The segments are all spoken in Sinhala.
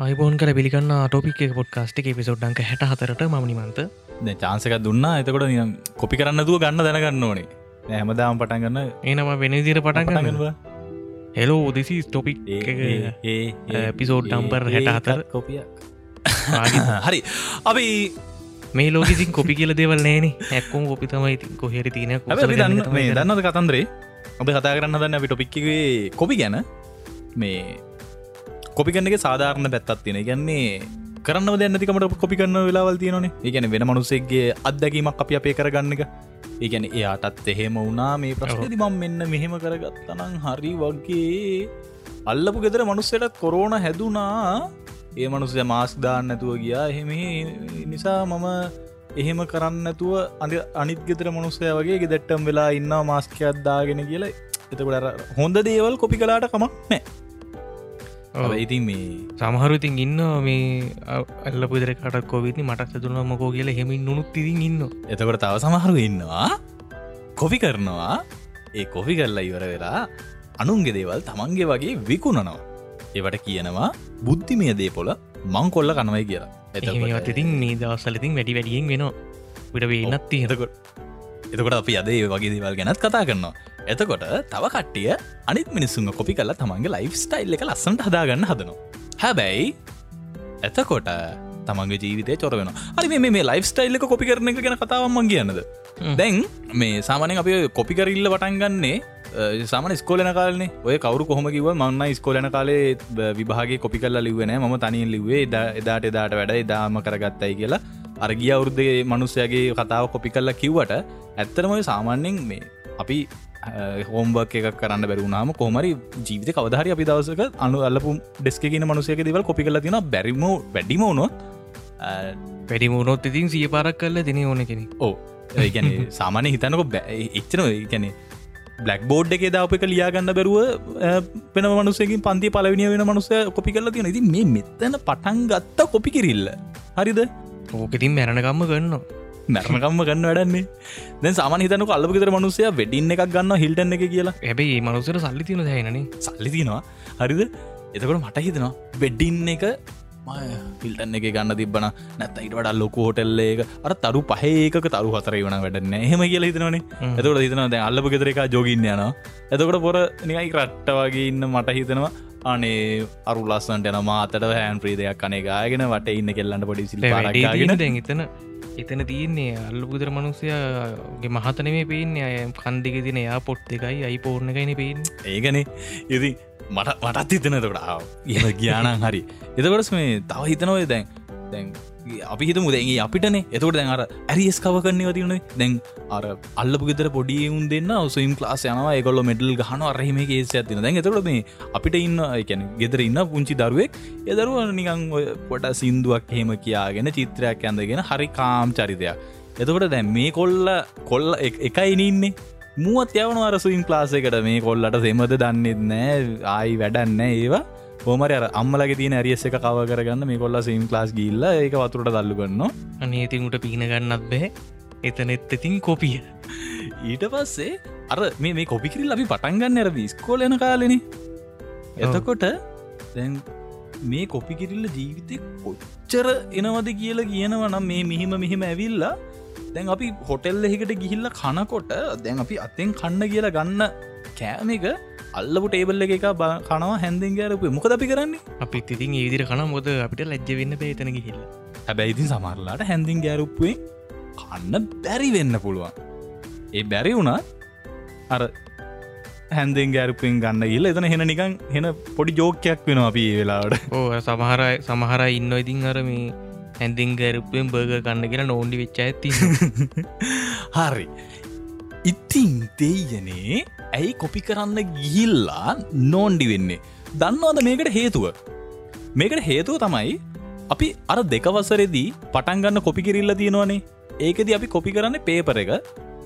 අයිබෝන් කල පිළිගන්න ටොපික් පොඩ්කාස්ට් එක පිසෝඩ්ඩංක හැට හතරට මනිමන්ත චාන්සක දුන්න. එතකොට නියම් කොපි කරන්නතුව ගන්න දැනගන්න ඕනේ. හැමදාම් පටන් ගන්න. ඒනම වෙනදිර පටන් කරන්නවා හෙලෝ දෙසි ටොපික් පිසෝඩ් ඩම්පර් හැට හතර කොපිය හරි. අපි මේ ලෝකිසින් කොපි කියල දෙවල් නෑන. හැක්කෝම් කොපි තමයි කොහෙර තින දන්නද කතන්දරේ? ඔබ කතා කරන්න දන්න අපි ටොපික්කවේ කොපි ගැන. මේ කොපිගන්නගේ සාධාරණ පැත්තත් තියෙන ගැන්නේ කරන්න දැන්නතිකමට කොපි කරන්න වෙලාවල් තියෙනනේ ඒගැන වෙන මනුසෙක්ගේ අත්දැකීමක් අපි අපේ කරගන්න එක. ඒගැන එයාටත් එහෙම වුණා මේ ප්‍රශ්නති මම් මෙන්න මෙහෙම කරගත්තනං හරි වගේ. අල්ලපු ගෙදර මනුස්සයට කොරෝන හැදුනා. ඒ මනුස්සය මාස්ක් දාන්න නැතුව ගියා. එහෙම නිසා මම එහෙම කරන්නතුව අඳ අනිත් ගෙතර මනුස්සය වගේ ගෙදැට්ටම් වෙලා ඉන්න මාස්කයක් දාගෙන කියලා. එතකට හොඳ දේවල් කොපි කලාට කමක් නෑ ඉතින් මේ සමහරු ඉතින් ඉන්න මේ අල්ල පුදරකට කොවිදනි මටක් සතුන මකෝ කියලා හෙමින් නුත් ඉතින් ඉන්න එතකොට තව සමහරු ඉන්නවා කොපි කරනවා. ඒ කොපි කරලා ඉවර වෙලා අනුන්ගේ දේවල් තමන්ගේ වගේ විකුණනවා. ඒවට කියනවා බුද්ධිමය දේපොල මං කොල්ල කනවයි කියලා. එතත් ඉතින් මේ දවස්සලඉතින් වැඩි වැඩියෙන් වෙනවා. විට වේනත් තියෙනකොට එතකොට අපි අදේ වගේ දේවල් ගැනත් කතා කරනවා එතකොට තව කට්ටිය අනිත් මිනිස්සුන් කොපි කල තමන්ගේ ලයිෆ් ස්ටයිල් එක ලස්සට හදාගන්න හදනවා. හැබැයි එතකොට තමන්ගේ ජීවිතය චොර වෙන හරි මේ ලයිෆ් ස්ටයිල් එක කොපි කරන එක ගැන කතාවම්ම කියන්නද? දැන් මේ සාමානය අපි කොපි කරඉල්ල වටන් ගන්නේ සාමන ස්කෝලන කාලනේ. ඔය කවරු කොහොම කිව මන්න ස්කෝලන කාලේ විභාගේ කොපි කල්ල ලිවෙන ම තනින් ලිවේ එදාට එදාට වැඩ දාම කරගත්තයි කියලා. අරගිය අවුරුද්ධගේ මනුස්සයගේ කතාව කොපි කල්ල කිව්වට ඇත්තරමය සාමාන්‍යෙන් මේ අපි හෝම්බක් එකක් කරන්න බැරුණාම කොමරි ජීවිත කවදහරි අපි දවසක අනු අල්ලපු ඩෙස්කගෙන මනුසයක දෙවල් කොපි කල තින බැරිම වැඩිමෝනොත් වැඩිමුණොත් ඉතින් සිය පාරක් කල්ල දෙන ඕන කෙනෙ ඕ ගැන සාමානය හිතනක බෑ එච්චන ගැනේ බ්ලක් බෝඩ් එක දාප එක ලියාගන්න බැරුව පෙන මනුසයකින් පන්ති පලවිනිය වෙන මනුසය කොපි කරලා තියෙන ති මේ මෙතන පටන් ගත්ත කොපි කිරිල්ල. හරිද? ඕකෙතින් මැරණකම්ම කරන්න මැරණකම්ම ගන්න වැඩන්නේ. දැ සාමන හිතනක අල්ලප ගෙතර මනුසය වෙඩින්න එකක් ගන්න හිල්ටන්න එක කියලා. හැබයි මනුසර සල්ලි තින දැනන සල්ලි තිනවා හරිද? එතකොට මට හිතනවා වෙඩ්ඩින්න එක පිල්ටන්න එක ගන්න තිබන නැත ඉට වඩ ලොකු හොටල්ල එක. අර තරු පහේක තරු හතර වන වැඩන්න එහෙම කියල හිතනවන. එතකට හිතන දැ අල්ලප ගෙතර එක ජෝගින්න යන එතකොට පොර නිකයි රට්ට වගේ ඉන්න මට හිතනවා අනේ අරු ලස්සන්ට යන මාතට හැන් ප්‍රීදයක් කනේ ගාගෙන වට ඉන්න කෙල්ලන්න පොඩි සිල් ගෙන එතන. එතන තියන්නේ අල්ලපුදර මනුස්සයගේ මහතනේ පේන්නේ. අය කන්දික තින යා පොට් එකයි අයි පෝර්ණ එකයින පේෙන් ඒගනේ ඉති මට මටත් හිතනතකට ආව එම ගියානන් හරි. එතකොටස් මේ තව හිතනොය දැන් දැන් අපි හිත මුදගේ අපිටන. එතකට දැන් අර ඇරිස් කව කරන්නේ වතින දැන් අර අල්ලපු ගෙතර පොඩි උන් දෙන්න ඔසුම් ලාස් යනවා ඒකොල්ල මෙඩල් ගහන අරහෙම ඒස ඇතින දැන් එතකට මේ අපිට ඉන්න එකැන ගෙදර ඉන්න පුංචි දරුවෙක් එදරුව නිකං පොට සිින්දුවක් හෙම කියාගෙන චිත්‍රයක් ඇඳගෙන හරි කාම් චරිතයක්. එතකොට දැන් මේ කොල්ල කොල්ල එකයි ඉන්නේ. මුවත් යවන අරසුයින් ලාසකට මේ කොල්ලට සෙමද දන්නෙත් නෑ ආයි වැඩන්න ඒවා. හෝමර අම්මලගේ තින ඇරියස එක කව කරගන්න මේ කොල්ලා සීම් ලාස් ගිල්ල ඒක වතුරට දල්ලුගන්න අනේතින්ට පිනගන්නත් බැහැ. එතනෙත් ඉතින් කොපිය. ඊට පස්සේ අර මේ කොපිකිරල් අපි පටන්ගන්න ඇර විස්කෝලන කාලෙන. එතකොට දැන් මේ කොපිකිරිල්ල ජීවිතය කොච්චර එනවද කියලා කියනවනම් මේ මිහිම මෙහෙම ඇවිල්ලා දැන් අපි හොටෙල් එහිකට ගිහිල්ල කනකොට දැන් අපි අත්තෙන් කන්න කියලා ගන්න කෑම එක අල්ලපු ටේබල් එක එක කනවා හැන්දෙන් ගෑරපු මොකද අපි කරන්නේ? අපි ඉතින් ඒවිදිර කන මොද අපිට ලැජ්ජ වෙන්න පේතන ගිහිල්ල. හැබැයිතින් සමරලාට හැන්දිින් ගෑරුප්පුුවෙන් කන්න බැරි වෙන්න පුළුවන්. ඒ බැරි වුණත් අර හැන්දෙන් ගෑරුපෙන් ගන්න ඉල්ල එතන හෙන නිකං හෙන පොඩි ජෝකයක් වෙන අපි වෙලාවට. ඕ සමහරයි සමහර ඉන්න ඉතින් අර මේ හැඳින් ගැරුපෙන් බර්ග කන්න කියලා නෝන්ඩි වෙච්ච ඇති හරි. ඉතිං දෙයනේ ඇයි කොපි කරන්න ගිහිල්ලා නෝන්ඩි වෙන්නේ? දන්නවාද මේකට හේතුව? මේකට හේතුව තමයි අපි අර දෙකවසරෙදී පටන්ගන්න කොපි කිරිල්ල තියෙනවානේ. ඒකද අපි කොපි කරන්න පේපර එක.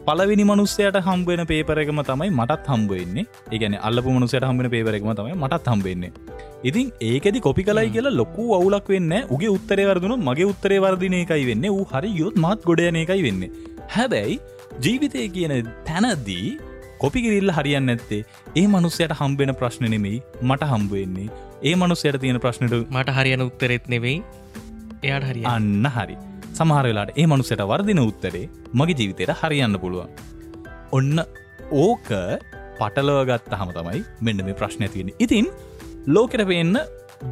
පලවිනි මනුස්සයට හම්බුවෙන පේපරකම තමයි මටත් හම්බුවෙන්නේ ඒගැන අල්ලපු මනුසයට හම්බෙන පේපරකම තමයි මටත් හම්බෙන්නේ ඉතින් ඒකෙදි කොපි කලයි කියලා ලොකු අවුලක් වෙන්න උගේ උත්තරේ වර්දුන මගේ උත්තරේ වර්දින එකයි වෙන්න. ඌ හරි යොත් මත් ගොඩයන එකයි වෙන්න. හැබැයි ජීවිතය කියන තැනදී කොපිකිරිල්ල හරියන්න ඇත්තේ ඒ මනුස්සයට හම්බෙන ප්‍රශ්න නෙමෙයි මට හම්බුවෙන්නේ ඒ මනුස්සයට තියෙන ප්‍රශ්නට මට හරියන උත්තරෙත් නෙවෙයි. එයාට හරිය අන්න හරි. සමහරවෙලාට ඒ මනුස්සයට වර්දින උත්තරේ මගේ ජීවිතයට හරියන්න පුළුවන්. ඔන්න ඕක පටලවගත්ත හම තමයි මෙන්න මේ ප්‍රශ්නය තියෙන ඉතින් ලෝකෙට පෙන්න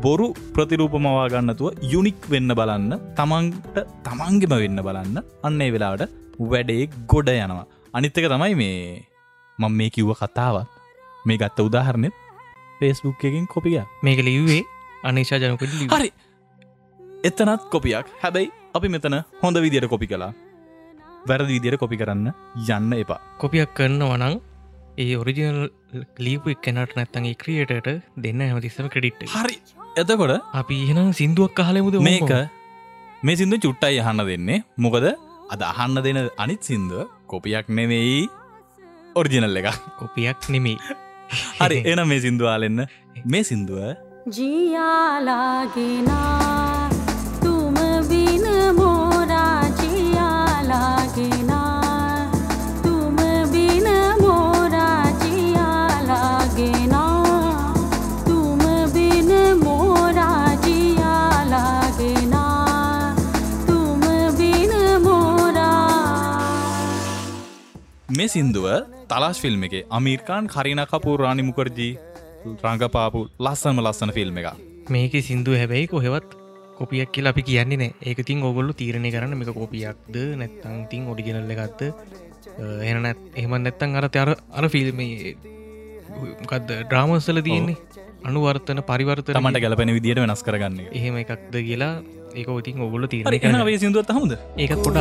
බොරු ප්‍රතිරූපමවා ගන්නතුව යුනික් වෙන්න බලන්න තමන්ට තමන්ගෙම වෙන්න බලන්න අන්නේ වෙලාට වැඩේ ගොඩ යනවා. අනිත්තක තමයි මේ මං මේ කිව්ව කතාවත්. මේ ගත්ත උදාහරනෙත් පේස්බුක් එකින් කොපිය මේක ලිව්වේ අනිශා ජනකට හරි. එතනත් කොපියක් හැබැයි අපි මෙතන හොඳ විදියට කොපි කලා වැරදි විදියට කොපි කරන්න යන්න එපා. කොපියක් කරන්න වනං ඒ ඔරිජිනල් ලීපු එක්කනට නැත්තගේ ක්‍රියටට දෙන්න හැමතිස්සම ක්‍රඩිට් හරි. එතකොට අපි එහෙනම් සිින්දුවක් කහලමුද මේක මේ සිින්දු චුට්ටයි අහන්න දෙන්නේ. මොකද අද අහන්න දෙන අනිත් සිින්දුව කොපියක් නෙවෙයි ඔරිජිනල් එක කොපියක් නෙමේ හරි එන මේ සිින්දුවාලෙන්න මේ සිින්දුව? ජියයාලාගෙනා තුම බින මෝරා ජියයාලාගෙනා මේ සින්දුව තලාශ ෆිල්ම් එක. අමීර්කාන් කරින කපූ රාණි මුකරජී රංගපාපු ලස්සනම ලස්සන ෆිල්ම් එක මේක සිින්දු හැබැයි කොහෙවත් කොපියක් කියලා අපි කියන්නේ නෑ. ඒක තින් ඔගොල්ලු තීරණය කරන්න මේක කොපියක්ද නැත්තං තින් ඔඩිජනල්ල ගත්ත එන නැත් එහම නැත්තන් අර අර අර ෆිල්මේ මොකක්ද ඩ්‍රාමස්සල තියෙන්නේ අනුවර්තන පරිවර්තන තමට ගැලපෙන විදිට වෙනස් කරගන්න එහෙම එකක්ද කියලා ඒක ඉතින් කරන එන වේ සිදුවත් හමුද ඒකත් පොඩ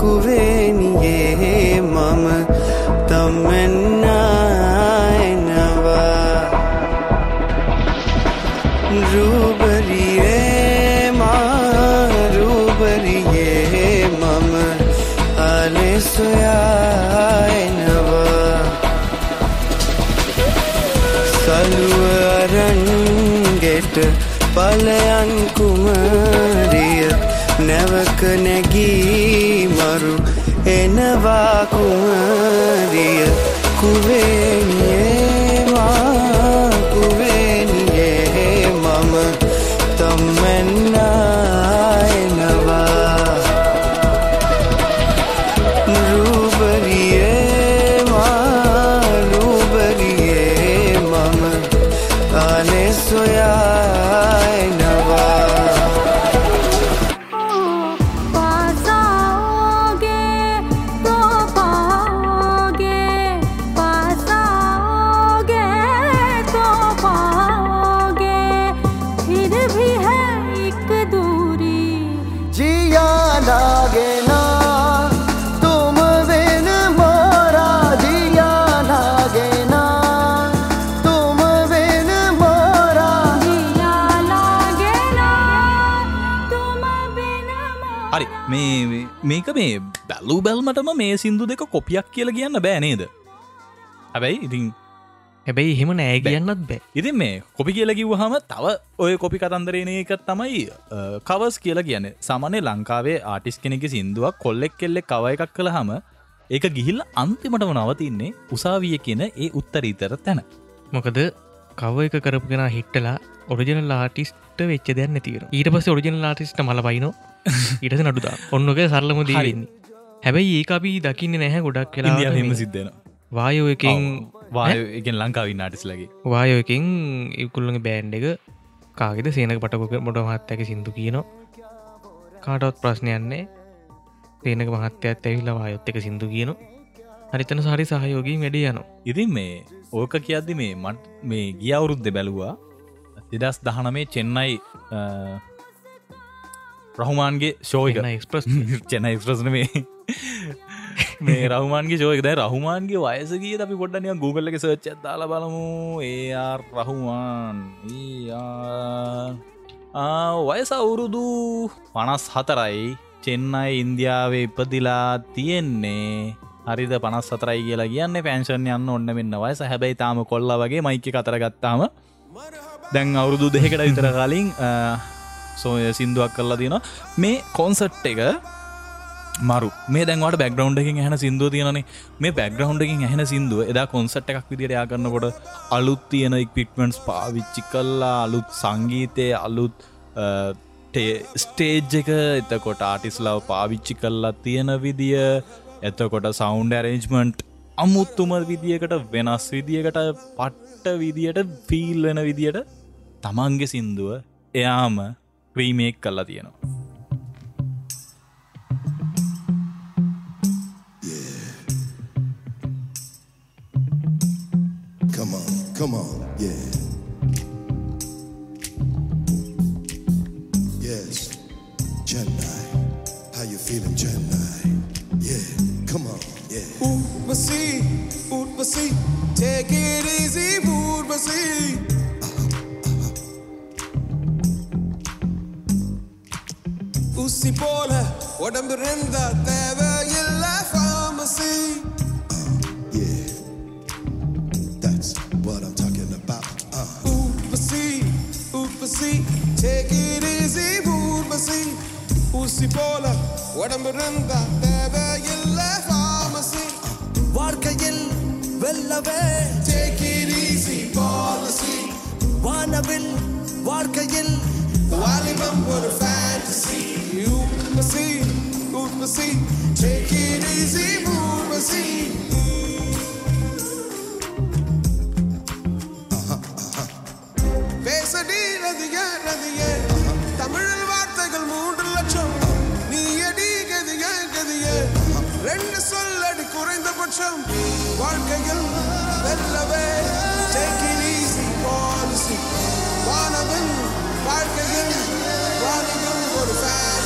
කුවේනියේ මම තම්මෙන්න එනවා රූබරියේ මා රූබරියේ මම අලෙසොයා සලුව අරන්ගෙට පලයන් කුමරිය? නැවක නැගී මරු එනවා කුමරිය? කුවේනියේවා මේක මේ බැලූ බැල්මටම මේ සින්දු දෙක කොපියක් කියල කියන්න බෑනේද හැබැයි ඉතින් හැබැයි එහෙම නෑ කියන්නත් බෑ. ඉතින් මේ කොපි කියල කිව්හම තව ඔය කොපි කතන්දරේන එක තමයි කවස් කියලා කියන සමනය ලංකාවේ ආටිස් කෙනෙක සිින්දුවක් කොල්ලෙක් කෙල්ලෙක් කව එකක් කළ හම ඒක ගිහිල් අන්තිමටම නවතින්නේ උසාවිය කියන ඒ උත්තරීතර තැන. මොකද කව එක කරපුගෙන හිට්ටලා ඔරිජනල් ආටිස්ට වෙච්ච දෙන්න තීර ඊට පස ඔරිජනල් ආටිස්ට මල බයිනෝ ඉටස නඩුදා. ඔන්නක සරලම දීවෙන්නේ හැබැයි ඒ අපි දකින්න නැහැ ගොඩක් කියලා හෙම සිද්ධන වායෝ එකින් වායගෙන් ලංකාව නාටිස්ලගේ වායෝ එකින් ඉකුල්ලගේ බෑන්් එක කාගෙද? සේනක පටකොක මොට මහත්තැක සිින්දු කියනවා. කාටවත් ප්‍රශ්නයන්නේ සේනක මහත්තයත් ඇවිල්ලා වායොත් එක සිින්දු කියන හරිතන සාරි සහයෝගී වැඩේ යනවා. ඉතින් මේ ඕක කියද්දි මේ මට මේ ගිය අවුරුද්ධ බැලුවා දෙදස් දහනමේ චෙන්නයි රහුමාන්ගේ ශෝයක එක්ස්ප්‍රස් චෙන එක්ස්ප්‍රස්න මේ. මේ රහුමාන්ගේ ශෝයක දැ රහුමාන්ගේ වයසගේ අපි පොඩ්ඩනය Google එක සර්ච් දාල බලමු. ඒ රහුමාන්. වයස අවුරුදු පනස් හතරයි චෙන්නයි ඉන්දියාවේ ඉපදිලා තියෙන්නේ. හරිද? පනස් සතරයි කියලා කියන්න පැන්ෂන් යන්න ඔන්න මෙන්න වයස. හැබැයි තාම කොල්ල වගේ මයික කතරගත්තාම දැන් අවුරුදු දෙකට විතර කලින් සෝය සිින්දුවක් කරලා තියෙන මේ කොන්සට් එක මරු. මේ දැන්වට බැග්‍රවන්් එකින් ඇහන සිින්දුව තියෙනනේ. මේ බැග්‍රවන්් එකින් ඇහෙන සිින්දුව එදා කොන්සට් එකක් විදිර යාගන්නකොට අලුත් තියෙන ඉක්පික්මන්ස් පාවිච්චි කල්ලා අලුත් සංගීතය අලුත් ස්ටේජ් එක. එතකොට ආටිස් ලව පාවිච්චි කල්ලා තියෙන විදිය. එතකොට සෞන්් ඇරේජ්මන්ට් අමුත්තුම විදිියකට වෙනස් විදිියකට පට්ට විදියට ෆීල් වෙන විදියට තමන්ගේ සින්දුව එයාම remake Kalladiyanu. Yeah. Come on, come on, yeah. Yes, Chennai. How you feeling, Chennai? Yeah, come on, yeah. Urvasi, உடம்பு இருந்தா தேவையில்ல pharmacy. Yeah, that's what I'm talking about. Uh, Urvashi Urvashi take it easy Urvashi ஊசி போல உடம்பு இருந்தா தேவையில்ல pharmacy. வாழ்க்கையில் வெல்லவே take it easy policy வானவில் வாழ்க்கையில் வாலிபம் ஒரு fantasy Urvashi Urvasi take it easy Urvasi பேசடி ரதிய ரதிய தமிழில் வார்த்தைகள் மூன்று லட்சம் நீ அடி கதிய கதிய ரெண்டு சொல்லடி குறைந்தபட்சம் வாழ்க்கையில் வெல்லவே take it easy policy. வானவில் வாழ்க்கையில் ஒரு fan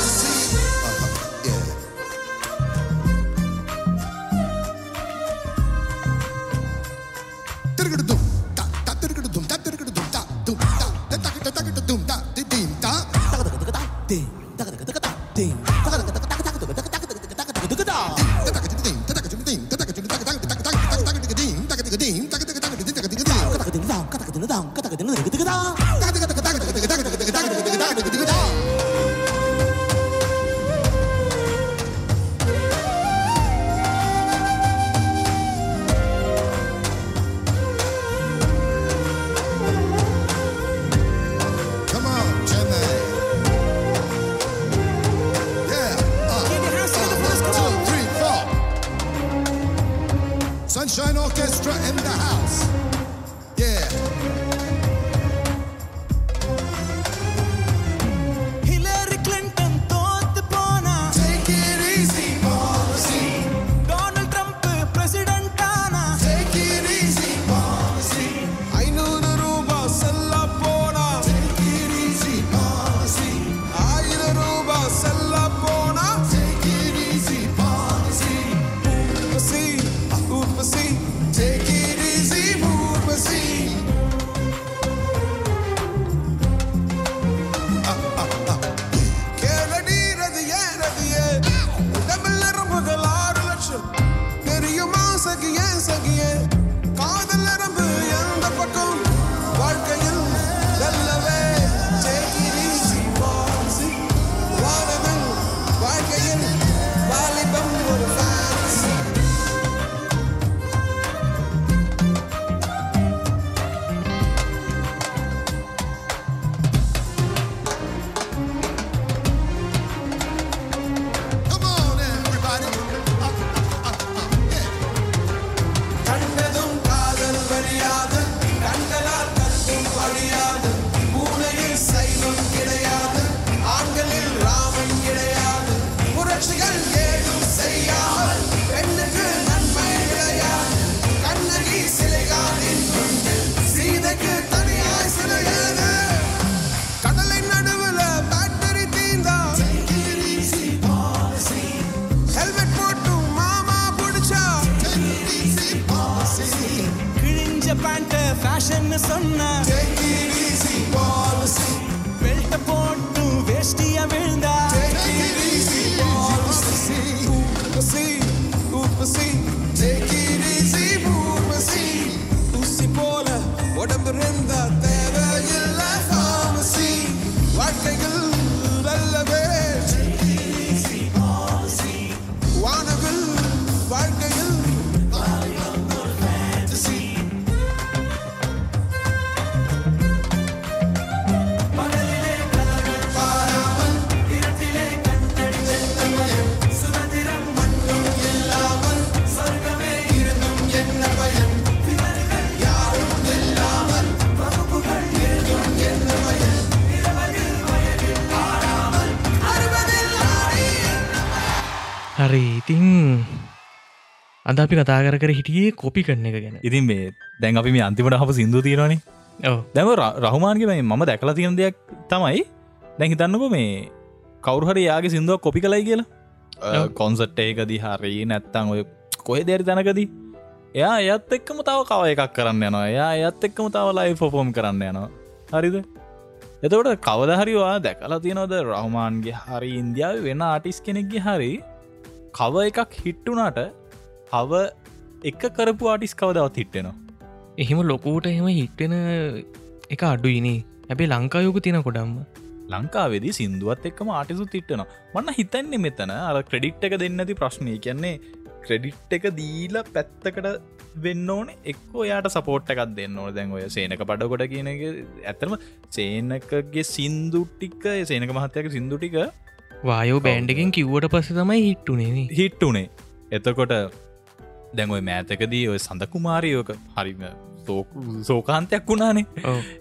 Sunshine Orchestra in the house. Yeah. सकिए सकिए कादल අද අපි කතා කර කර හිටියේ කොපි කරන එක ගැන. ඉතින් මේ දැන් අපි මේ අන්තිමට හප සිින්දු තියෙනවානේ. දැම රහමාන්ගේ මේ මම දැකලා තියෙන දෙයක් තමයි දැන් හිතන්නක මේ කවරුහරි යාගේ සිින්දුවක් කොපි කලයි කියලා. කොන්සට් ඒකදී හරි නැත්තං ඔය කොහෙ දැරි තැනකදී එයා එයත් එක්කම තව කව එකක් කරන්න යනවා. එයා එයත් එක්කම තව ලයි ෆොෆෝම් කරන්න යනවා. හරිද? එතකොට කවදහරිවා දැකලා තියෙනවද රහමාන්ගේ හරි ඉන්දියාව වෙන ආටිස් කෙනෙක්ගේ හරි කව එකක් හිට්ටුනාට හව එක කරපු ආටිස් කවදවත් හිට්ටෙනවා එහෙම ලොකූට එහෙම හිට්ටෙන එක අඩුයිනේ. ඇබේ ලංකායෝක තියෙන කොඩම්ම ලංකාවේදී සිින්දුවත් එක්කම ආටිසු තිට්ටනවා මන්න හිතන්නේ මෙතන අර ක්‍රඩිට් එක දෙන්නති ප්‍රශ්නය කියන්නේ ක්‍රඩිට් එක දීල පැත්තකට වෙන්න ඕන. එක්කෝ යාට සපෝට් එකක් දෙන්න ඕන. දැන් ඔය සේනක පඩකොට කියන ඇතරම සේනකගේ සින්දුටික සේනක මහත්තයක සිින්දුටික වායෝ බෑන්්ඩගෙන් කිව්වට පස්ස තමයි හිට්ටුනේ හිට්ටුනේ එතකොට දැන්ඔයි මෑතකදී ඔය සඳකුමාරයෝක හරිම සෝකාන්තයක් වුණානේ.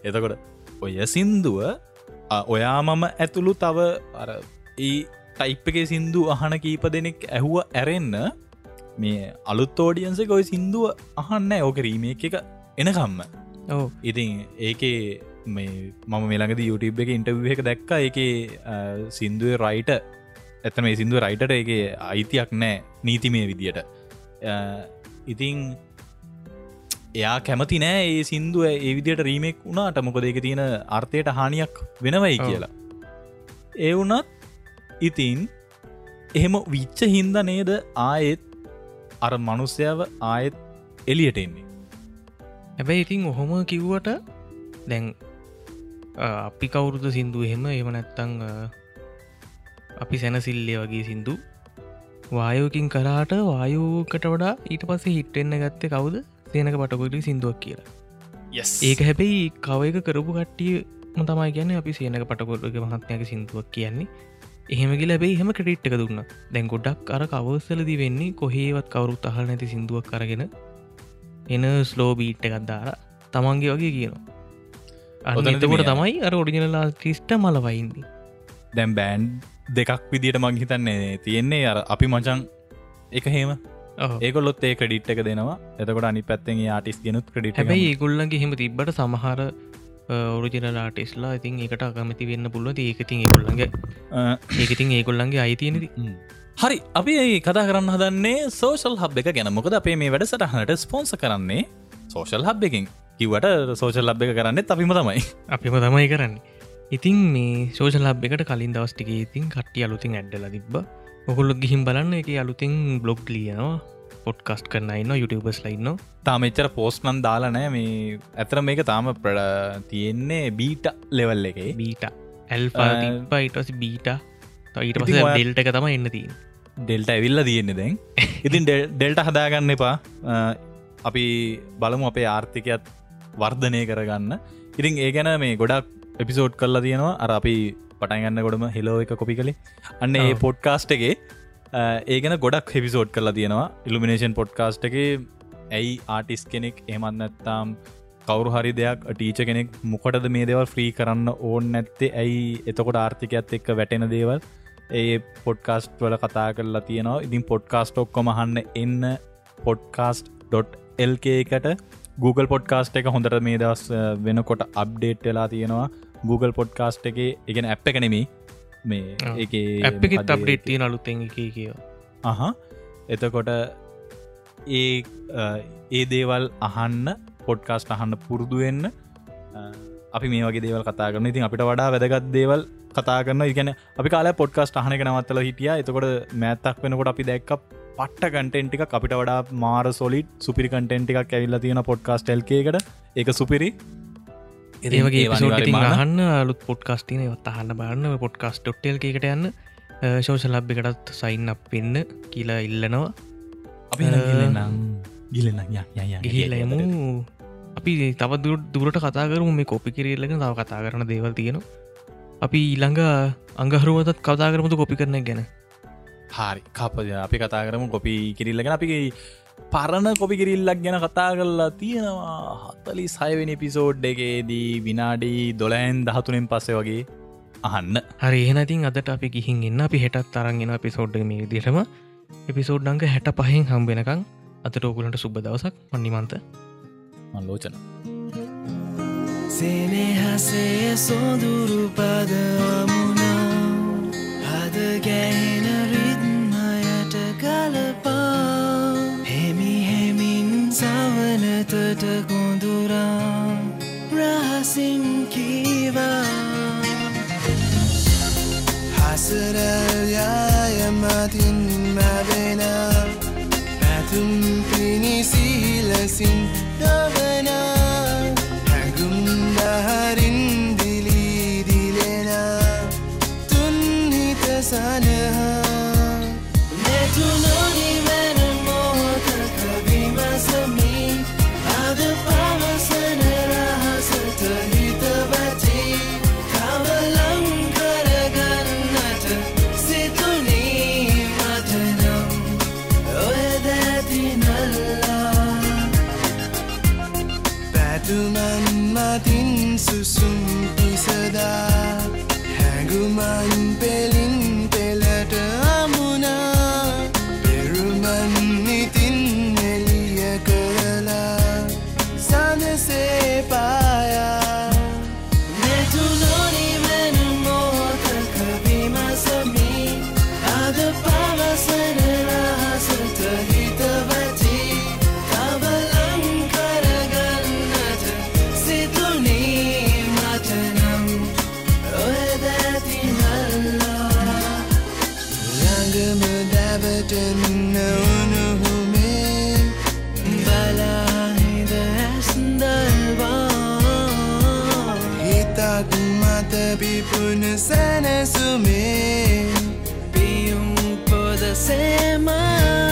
එතකොට ඔය සින්දුව ඔයා මම ඇතුළු තව අර ඒ ටයිප්පගේ සින්දු අහන කීප දෙනෙක් ඇහුව ඇරෙන්න මේ අලුත් ෝඩියන්ස කොයි සින්දුව අහන්න ඕක රීම එක එනකම්ම. ඕ ඉතින් ඒකේ මේ මම මෙළඟද YouTube එක ඉන්ටව් එක දැක්ක. එක සින්දුව රයිට ඇතම මේ සිින්දුව රයිටට එක අයිතියක් නෑ නීතිමය විදියට අ, ඉතින් එයා කැමති නෑ ඒ සින්දුව ඒ විදියට රීමෙක් වුණාට. මොකද ඒක තියෙන අර්ථයට හානියක් වෙනවයි. කියලා. ඒ වුනත් ඉතින් එහෙම විච්ච හින්ද නේද ආයෙත් අර මනුස්්‍යාව ආයෙත් එලියට එන්නේ? හැබැයි ඉතින් ඔහොම කිව්වට දැන් අපි කවුරුද සින්දු එහෙම? එම නැත්තං අපි සැනසිල්ලේ වගේ සින්දු වායෝකින් කරාට වායෝකට වඩා ඊට පස්සේ හිටෙන්න්න ගත්තේ කවුද? සේනක පටකොලි සිින්දුවක් කියලා. ඒක හැබැයි කව එක කරපු කට්ටිය තමයි ගැන අපි සේනක පටකොල්ලක මහත්මයක සිින්දුවක් කියන්නේ. එහෙමගි ලැබයි එහෙම ක්‍රඩිට් එක දුන්න. දැන් ගොඩක් අර කවස්සලදි වෙන්නේ කොහේවත් කවරුත් අහල් නැති සිින්දුවක් කරගෙන එන ස්ලෝ බීට් එකත් දාලා තමන්ගේ වගේ කියනවා. අන්න ඔතනදි එතකොට මේ- තමයි අර ඔඩිනලා ටිස්ට මලවයින්දි දැම් බෑන්් දෙකක් විදිට මං හිතන්නේ තියෙන්නේ. අර අපි මචන් එක හෙම. ඒකොලොත් ඒ ක්‍රඩිට් එක දෙනවා. එතකොට අනි පැත්තෙන් ආටිස් ගෙනුත් ක්‍රඩිට හැබැයි ඒගොල්ලන්ගේ හෙම තිබ්බට සමහර ඔරිජිනලා ටෙස්ලා ඉතින් එකට අකමති වෙන්න පුළුව ඒකතින් ඒගොල්ලන්ගේ ඒකතින් ඒගොල්ලන්ගේ අයිතියනද හරි අපි ඒ කතා කරන්න හදන්නේ සෝෂල් හබ් එක ගැන. මොකද අපේ මේ වැඩසටහනට ස්පොන්ස කරන්නේ සෝෂල් හබ් එකින් කිවට සෝෂල් ලබ් එක කරන්න අපිම තමයි. අපිම තමයි කරන්න ඉතින් මේ සෝෂල් ලබ් එකට කලින් දවස්ටික ඉතින් කට්ටිය අලුතින් ඇඩ්ඩල තිබ ඔකුල්ලො ගිහිම් බලන්න එක අලුතින් බ්ලොග් ලියනවා පොඩ්කස්ට කරන්නයින්න යුටබස් ලයින්න තාම එච්චර පෝස්්නන් දාලනෑ මේ ඇතර මේක තාම ප්‍රඩ තියෙන්නේ බීට ලෙවල් එකේ. බීට ඇල්පා අ, තිබ්බ ඉටස බීට ඊට පස ඩෙල්ට එක තම එන්න තින් ඩෙල්ට ඇවිල්ල තියෙන්නේ දැන්. ඉතින් ඩෙල්- ඩෙල්ට හදාගන්න එපා. අපි බලමු අපේ ආර්ථිකයත් වර්ධනය කරගන්න. ඉතින් ඒ ගැන මේ ගොඩක් එපිසෝඩ් කල්ලා තියෙනවා. අර අපි පටන්ගන්න ගොඩම හෙලෝ එක කොපි කළේ. අන්න ඒ. පොඩ්කාස්ට් එකේ අ, ඒ ගැන ගොඩක් හෙපිසෝඩ් කරලා තියෙනවා. ඉල්ිනේෂන් පොඩ්කාස්ට් එක ඇයි ආටිස් කෙනෙක් එමත් නැත්තාම් කවරු හරි දෙයක් ටීච කෙනෙක් මොකටද මේ දෙවල් ෆ්‍රී කරන්න ඕන් නැත්තේ? ඇයි එතකොට ආර්ථිකයත් එක්ක වැටෙන දේවල්? ඒ පොඩ්කාස්ට් වල කතා කරලා තියෙනවා. ඉතින් පොඩ්කාස්ට් ඔක්කොම හන්න එන්න පොඩ්කාස්ට්.එල්ක එකට Google පොඩ්කාස්ට් එක හොඳට මේ දවස් අ, වෙනකොට අප්ඩේට් වෙලා තියෙනවා. Google පොඩ්කාස්ට් එක එකන ඇප් එක නෙමේ මේ. එක ඇප් එකෙත් අප්ඩේට් තියෙන අලුත්තෙන් එක කිය අහ. එතකොට ඒ ඒ දේවල් අහන්න පොඩ්කාස්ට අහන්න පුරුදුවෙන්න අපි මේ වගේ දේවල් කතා කරන ඉතින් අපිට වඩා වැදගත් දේවල් කතා කරන්න ඉගැන අපි කාල පොඩ්කාස්ට අහනක නවත්තල හිටිය. එතකොට මෑත්තක් වෙනකොට අපි දැක්ක පට්ට කටෙන්ටි එක අපිට වඩා මාර සොලිට් සුපිරි කටෙන්ටි එකක් ඇවිල්ල තියෙන පොඩ්කාස්ට එල්කේකට එක සුපිරි. අහන්න. අහන්න අලුත් පොඩ්කාස්ටින වත් අහන්න බාන්න පොඩ්කාස්ට ටොට්ටල් එකට යන්න. ශෝෂ ලබ් එකටත් සයින් අප් වෙන්න කියලා ඉල්ලනවා. අපි ගිලෙනම් ගිලෙන ගිහිලයමු අපි තව දුර- දුරට කතා කරු මේ කොපි කිරල්ලක තව කතා කරන දේවල් තියෙනවා. අපි ඊළඟ අංගහරුවතත් කතා කරමුතු කොපි කරන ගැන හරි. කපද අපි කතා කරම කොපි කිරිල්ලගෙන අපි පරණ කොපි කිරිල්ලක් ගැන කතා කරලා තියෙනවා. හත්තලි සයවෙනි පිසෝඩ් එකේදී විනාඩි දොලෑන් දහතුනෙන් පස්සෙ වගේ අහන්න. හරි. එනතින් අදට අපි ගිහින් එන්න අපි හෙටත් තරන්ගෙන පිසෝඩ් මේ දිරම එපිසෝඩ්ඩංග හැට පහෙන් හම්බෙනකං අතට ඕගුලට සුබ දවසක්. මනිමන්ත මල්ලෝචන සේනහසේ සොදුරු පදවමුණ හද ගැහිනරි සලපා හෙමි හෙමින් සවනතට ගොඳුරා. රහසින් කීවා. හසරල් යාය මතින් මැවෙන ඇතුම් පිණිසීලසින් lumayan pe June Sane Sume Piyum Poda Sema